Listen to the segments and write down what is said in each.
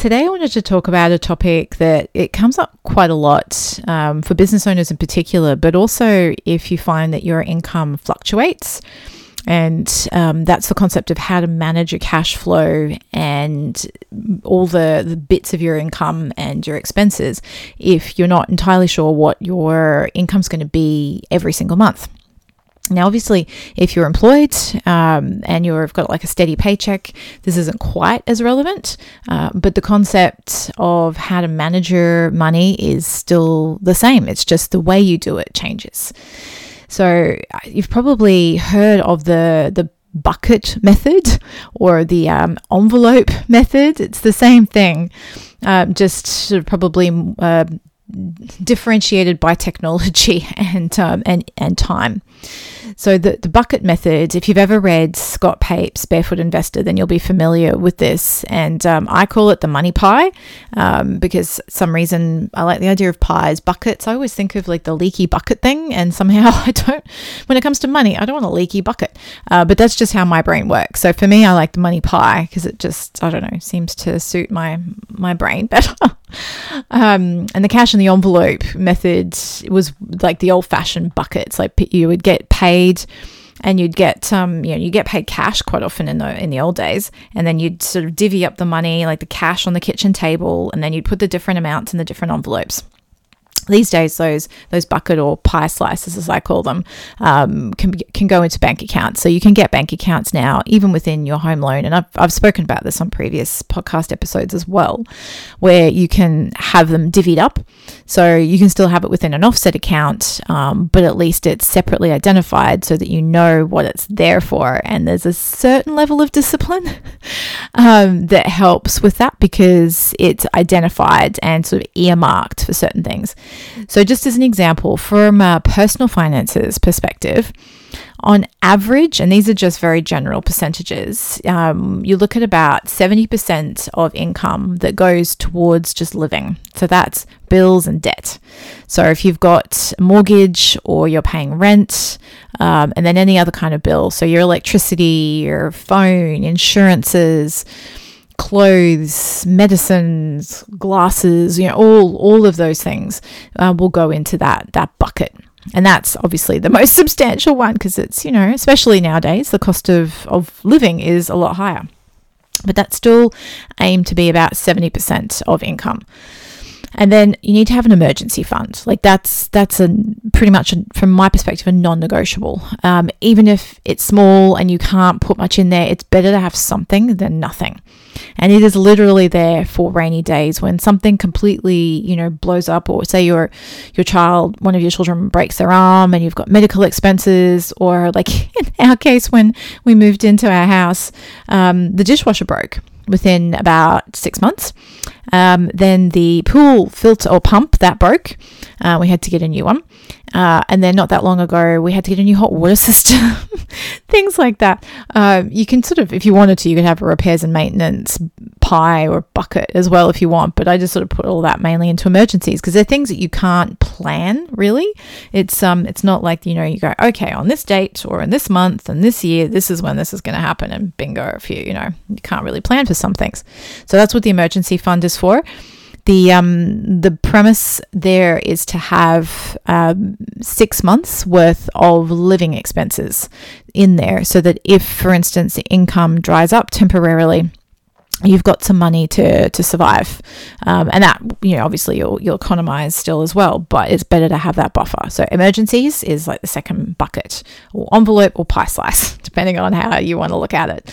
Today, I wanted to talk about a topic that it comes up quite a lot um, for business owners in particular, but also if you find that your income fluctuates. And um, that's the concept of how to manage your cash flow and all the, the bits of your income and your expenses if you're not entirely sure what your income's going to be every single month. Now, obviously, if you're employed um, and you've got like a steady paycheck, this isn't quite as relevant. Uh, but the concept of how to manage your money is still the same. It's just the way you do it changes. So uh, you've probably heard of the the bucket method or the um, envelope method. It's the same thing, uh, just sort of probably uh, differentiated by technology and um, and and time. So the, the bucket method, if you've ever read Scott Pape's Barefoot Investor, then you'll be familiar with this. And um, I call it the money pie um, because some reason I like the idea of pies, buckets. I always think of like the leaky bucket thing, and somehow I don't. When it comes to money, I don't want a leaky bucket. Uh, but that's just how my brain works. So for me, I like the money pie because it just I don't know seems to suit my my brain better. um, and the cash in the envelope method was like the old fashioned buckets. Like you would get paid and you'd get um you know you get paid cash quite often in the in the old days. And then you'd sort of divvy up the money like the cash on the kitchen table and then you'd put the different amounts in the different envelopes these days, those those bucket or pie slices, as I call them, um, can can go into bank accounts. So you can get bank accounts now, even within your home loan. And I've I've spoken about this on previous podcast episodes as well, where you can have them divvied up. So you can still have it within an offset account, um, but at least it's separately identified so that you know what it's there for. And there's a certain level of discipline um, that helps with that because it's identified and sort of earmarked for certain things. So, just as an example, from a personal finances perspective, on average, and these are just very general percentages, um, you look at about 70% of income that goes towards just living. So that's bills and debt. So if you've got a mortgage or you're paying rent, um, and then any other kind of bill, so your electricity, your phone, insurances, clothes, medicines, glasses, you know, all all of those things uh, will go into that that bucket. And that's obviously the most substantial one because it's, you know, especially nowadays, the cost of, of living is a lot higher. But that's still aimed to be about 70% of income. And then you need to have an emergency fund. Like that's that's a pretty much a, from my perspective a non-negotiable. Um, even if it's small and you can't put much in there, it's better to have something than nothing. And it is literally there for rainy days when something completely you know blows up, or say your your child, one of your children breaks their arm, and you've got medical expenses, or like in our case when we moved into our house, um, the dishwasher broke within about six months. Um, then the pool filter or pump that broke. Uh, we had to get a new one. Uh, and then not that long ago, we had to get a new hot water system, things like that. Uh, you can sort of, if you wanted to, you could have a repairs and maintenance pie or bucket as well if you want. But I just sort of put all that mainly into emergencies because they're things that you can't plan really. It's um, it's not like you know you go okay on this date or in this month and this year this is when this is going to happen and bingo. If you you know you can't really plan for some things, so that's what the emergency fund is for the um, the premise there is to have um, six months worth of living expenses in there, so that if, for instance, income dries up temporarily, you've got some money to to survive, um, and that you know obviously you'll you'll economize still as well, but it's better to have that buffer. So emergencies is like the second bucket, or envelope, or pie slice, depending on how you want to look at it.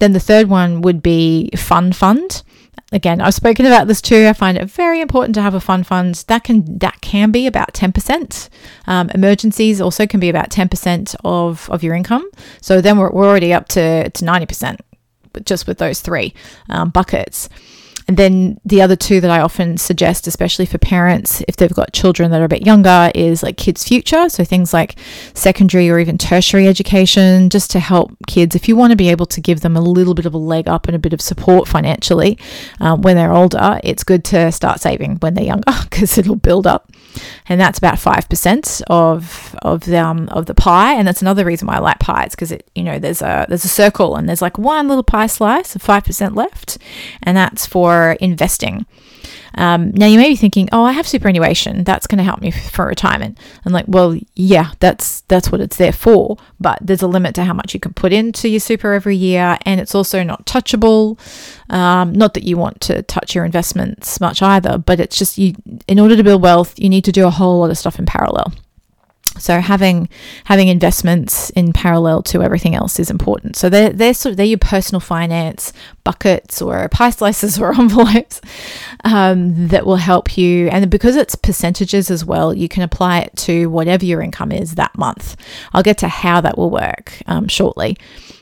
Then the third one would be fun fund again, I've spoken about this too. I find it very important to have a fun fund. That can that can be about ten percent. Um, emergencies also can be about ten percent of of your income. So then we're, we're already up to to ninety percent, just with those three um, buckets. And then the other two that I often suggest, especially for parents, if they've got children that are a bit younger, is like kids' future. So things like secondary or even tertiary education, just to help kids. If you want to be able to give them a little bit of a leg up and a bit of support financially um, when they're older, it's good to start saving when they're younger because it'll build up. And that's about five percent of of the um, of the pie. And that's another reason why I like pies because it you know there's a there's a circle and there's like one little pie slice of five percent left, and that's investing. Um, now you may be thinking, oh, I have superannuation. That's going to help me for retirement. I'm like, well, yeah, that's that's what it's there for. But there's a limit to how much you can put into your super every year, and it's also not touchable. Um, not that you want to touch your investments much either, but it's just you. In order to build wealth, you need to do a whole lot of stuff in parallel. So having having investments in parallel to everything else is important. So they're they're sort of they're your personal finance buckets or pie slices or envelopes um, that will help you. And because it's percentages as well, you can apply it to whatever your income is that month. I'll get to how that will work um, shortly.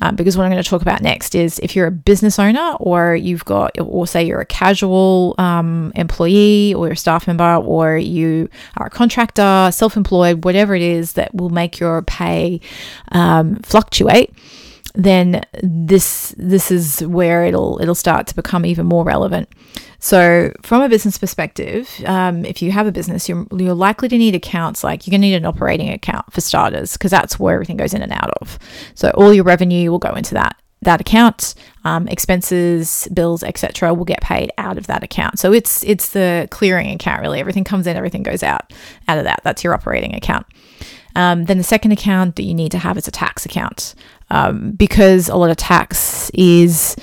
Um, because what I'm going to talk about next is if you're a business owner or you've got, or say you're a casual um, employee or a staff member or you are a contractor, self employed, whatever it is that will make your pay um, fluctuate then this this is where it'll it'll start to become even more relevant. So, from a business perspective, um, if you have a business, you're, you're likely to need accounts like you're going to need an operating account for starters because that's where everything goes in and out of. So, all your revenue will go into that that account. Um, expenses, bills, etc., will get paid out of that account. So it's it's the clearing account really. Everything comes in, everything goes out out of that. That's your operating account. Um, then the second account that you need to have is a tax account um, because a lot of tax is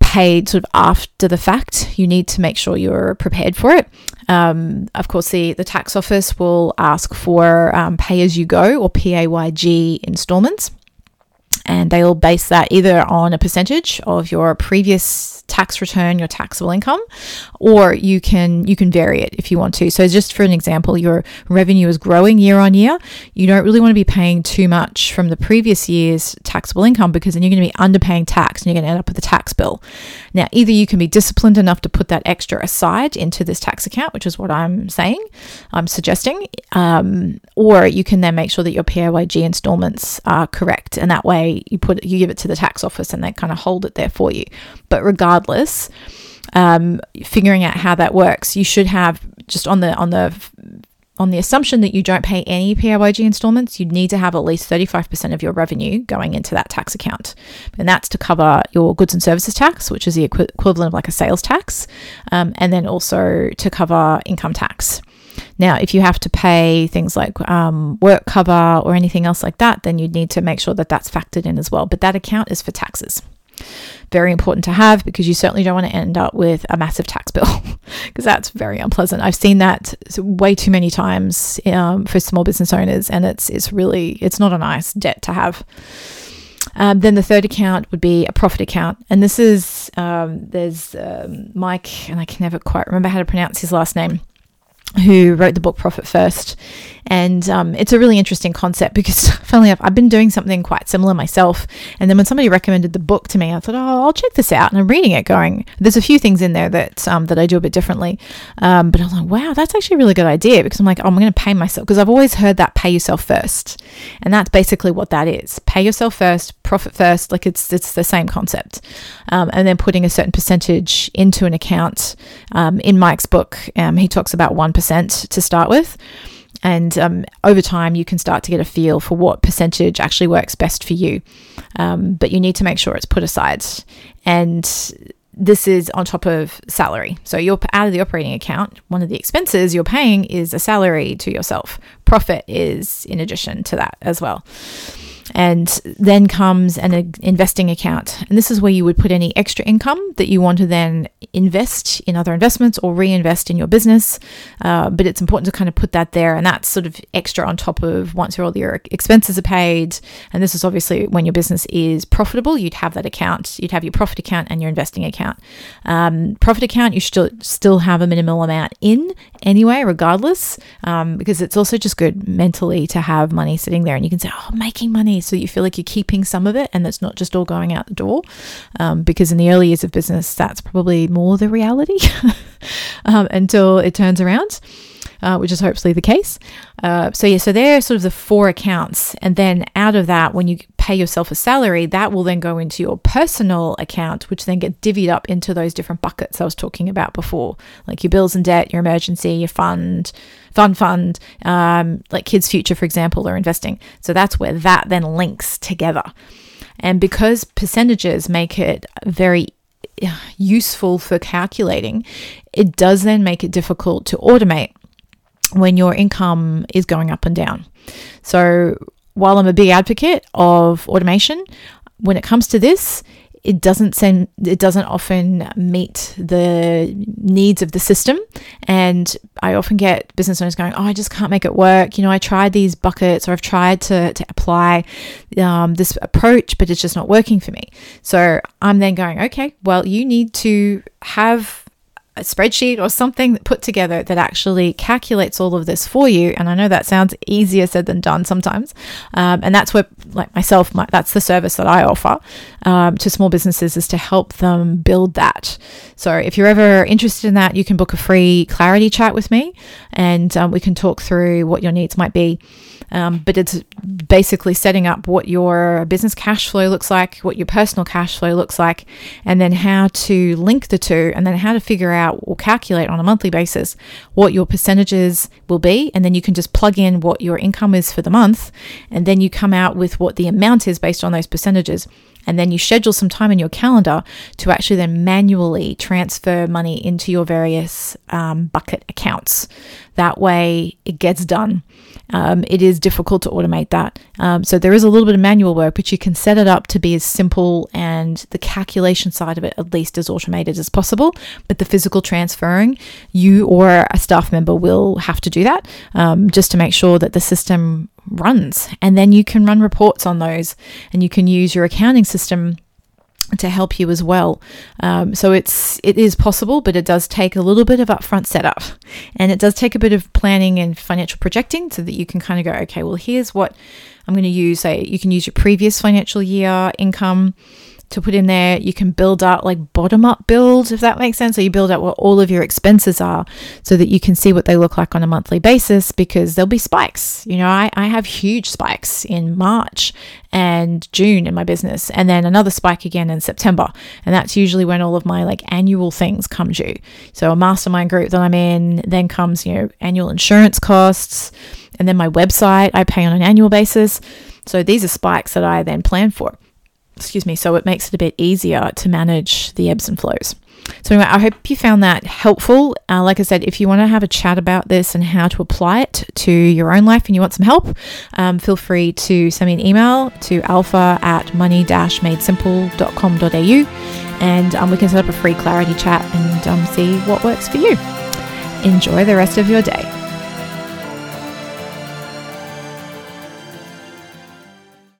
paid sort of after the fact. You need to make sure you're prepared for it. Um, of course, the, the tax office will ask for um, pay as you go or PAYG installments and they'll base that either on a percentage of your previous tax return your taxable income or you can you can vary it if you want to. So just for an example your revenue is growing year on year. You don't really want to be paying too much from the previous year's taxable income because then you're going to be underpaying tax and you're going to end up with a tax bill. Now either you can be disciplined enough to put that extra aside into this tax account which is what i'm saying i'm suggesting um, or you can then make sure that your PAYG installments are correct. And that way you put you give it to the tax office and they kind of hold it there for you. But regardless, um, figuring out how that works, you should have just on the on the on the assumption that you don't pay any PAYG installments, you'd need to have at least 35% of your revenue going into that tax account. And that's to cover your goods and services tax, which is the equi- equivalent of like a sales tax, um, and then also to cover income tax. Now, if you have to pay things like um, work cover or anything else like that, then you'd need to make sure that that's factored in as well. But that account is for taxes. Very important to have because you certainly don't want to end up with a massive tax bill because that's very unpleasant. I've seen that way too many times um, for small business owners, and it's it's really it's not a nice debt to have. Um, then the third account would be a profit account, and this is um, there's um, Mike, and I can never quite remember how to pronounce his last name who wrote the book Profit First. And um, it's a really interesting concept because, funnily enough, I've been doing something quite similar myself. And then when somebody recommended the book to me, I thought, oh, I'll check this out. And I'm reading it, going, there's a few things in there that um, that I do a bit differently. Um, but I'm like, wow, that's actually a really good idea because I'm like, oh, I'm going to pay myself because I've always heard that pay yourself first, and that's basically what that is: pay yourself first, profit first. Like it's it's the same concept, um, and then putting a certain percentage into an account. Um, in Mike's book, um, he talks about one percent to start with. And um, over time, you can start to get a feel for what percentage actually works best for you. Um, but you need to make sure it's put aside. And this is on top of salary. So you're out of the operating account. One of the expenses you're paying is a salary to yourself. Profit is in addition to that as well. And then comes an investing account. And this is where you would put any extra income that you want to then invest in other investments or reinvest in your business. Uh, but it's important to kind of put that there. And that's sort of extra on top of once all your expenses are paid. And this is obviously when your business is profitable, you'd have that account. You'd have your profit account and your investing account. Um, profit account, you should still have a minimal amount in anyway, regardless, um, because it's also just good mentally to have money sitting there and you can say, oh, making money so you feel like you're keeping some of it and it's not just all going out the door. Um, because in the early years of business, that's probably more the reality um, until it turns around uh, which is hopefully the case. Uh, so yeah, so they're sort of the four accounts, and then out of that, when you pay yourself a salary, that will then go into your personal account, which then get divvied up into those different buckets I was talking about before, like your bills and debt, your emergency, your fund, fund fund, um, like kids' future, for example, or investing. So that's where that then links together. And because percentages make it very uh, useful for calculating, it does then make it difficult to automate when your income is going up and down. So, while I'm a big advocate of automation, when it comes to this, it doesn't send it doesn't often meet the needs of the system. And i often get business owners going oh i just can't make it work. You know i tried these buckets or i've tried to, to apply um, this approach but it's just not working for me. So i'm then going okay well you need to have a spreadsheet or something put together that actually calculates all of this for you. And I know that sounds easier said than done sometimes. Um, and that's where, like myself, my, that's the service that I offer um, to small businesses is to help them build that. So if you're ever interested in that, you can book a free clarity chat with me and um, we can talk through what your needs might be. Um, but it's basically setting up what your business cash flow looks like, what your personal cash flow looks like, and then how to link the two, and then how to figure out or calculate on a monthly basis what your percentages will be. And then you can just plug in what your income is for the month, and then you come out with what the amount is based on those percentages and then you schedule some time in your calendar to actually then manually transfer money into your various um, bucket accounts. That way it gets done. Um, it is difficult to automate that. Um, so there is a little bit of manual work, but you can set it up to be as simple and the calculation side of it at least as automated as possible. But the physical transferring, you or a staff member will have to do that um, just to make sure that the system runs. And then you can run reports on those and you can use your accounting system to help you as well. Um, so it's it is possible, but it does take a little bit of upfront setup, and it does take a bit of planning and financial projecting, so that you can kind of go, okay, well, here's what I'm going to use. Say you can use your previous financial year income to put in there. You can build out like bottom up build, if that makes sense. So you build out what all of your expenses are so that you can see what they look like on a monthly basis because there'll be spikes. You know, I, I have huge spikes in March and June in my business, and then another spike again in September. And that's usually when all of my like annual things come due. So a mastermind group that I'm in, then comes, you know, annual insurance costs, and then my website I pay on an annual basis. So these are spikes that I then plan for excuse me, so it makes it a bit easier to manage the ebbs and flows. So, anyway, I hope you found that helpful. Uh, like I said, if you want to have a chat about this and how to apply it to your own life and you want some help, um, feel free to send me an email to alpha at money madesimple.com.au and um, we can set up a free clarity chat and um, see what works for you. Enjoy the rest of your day.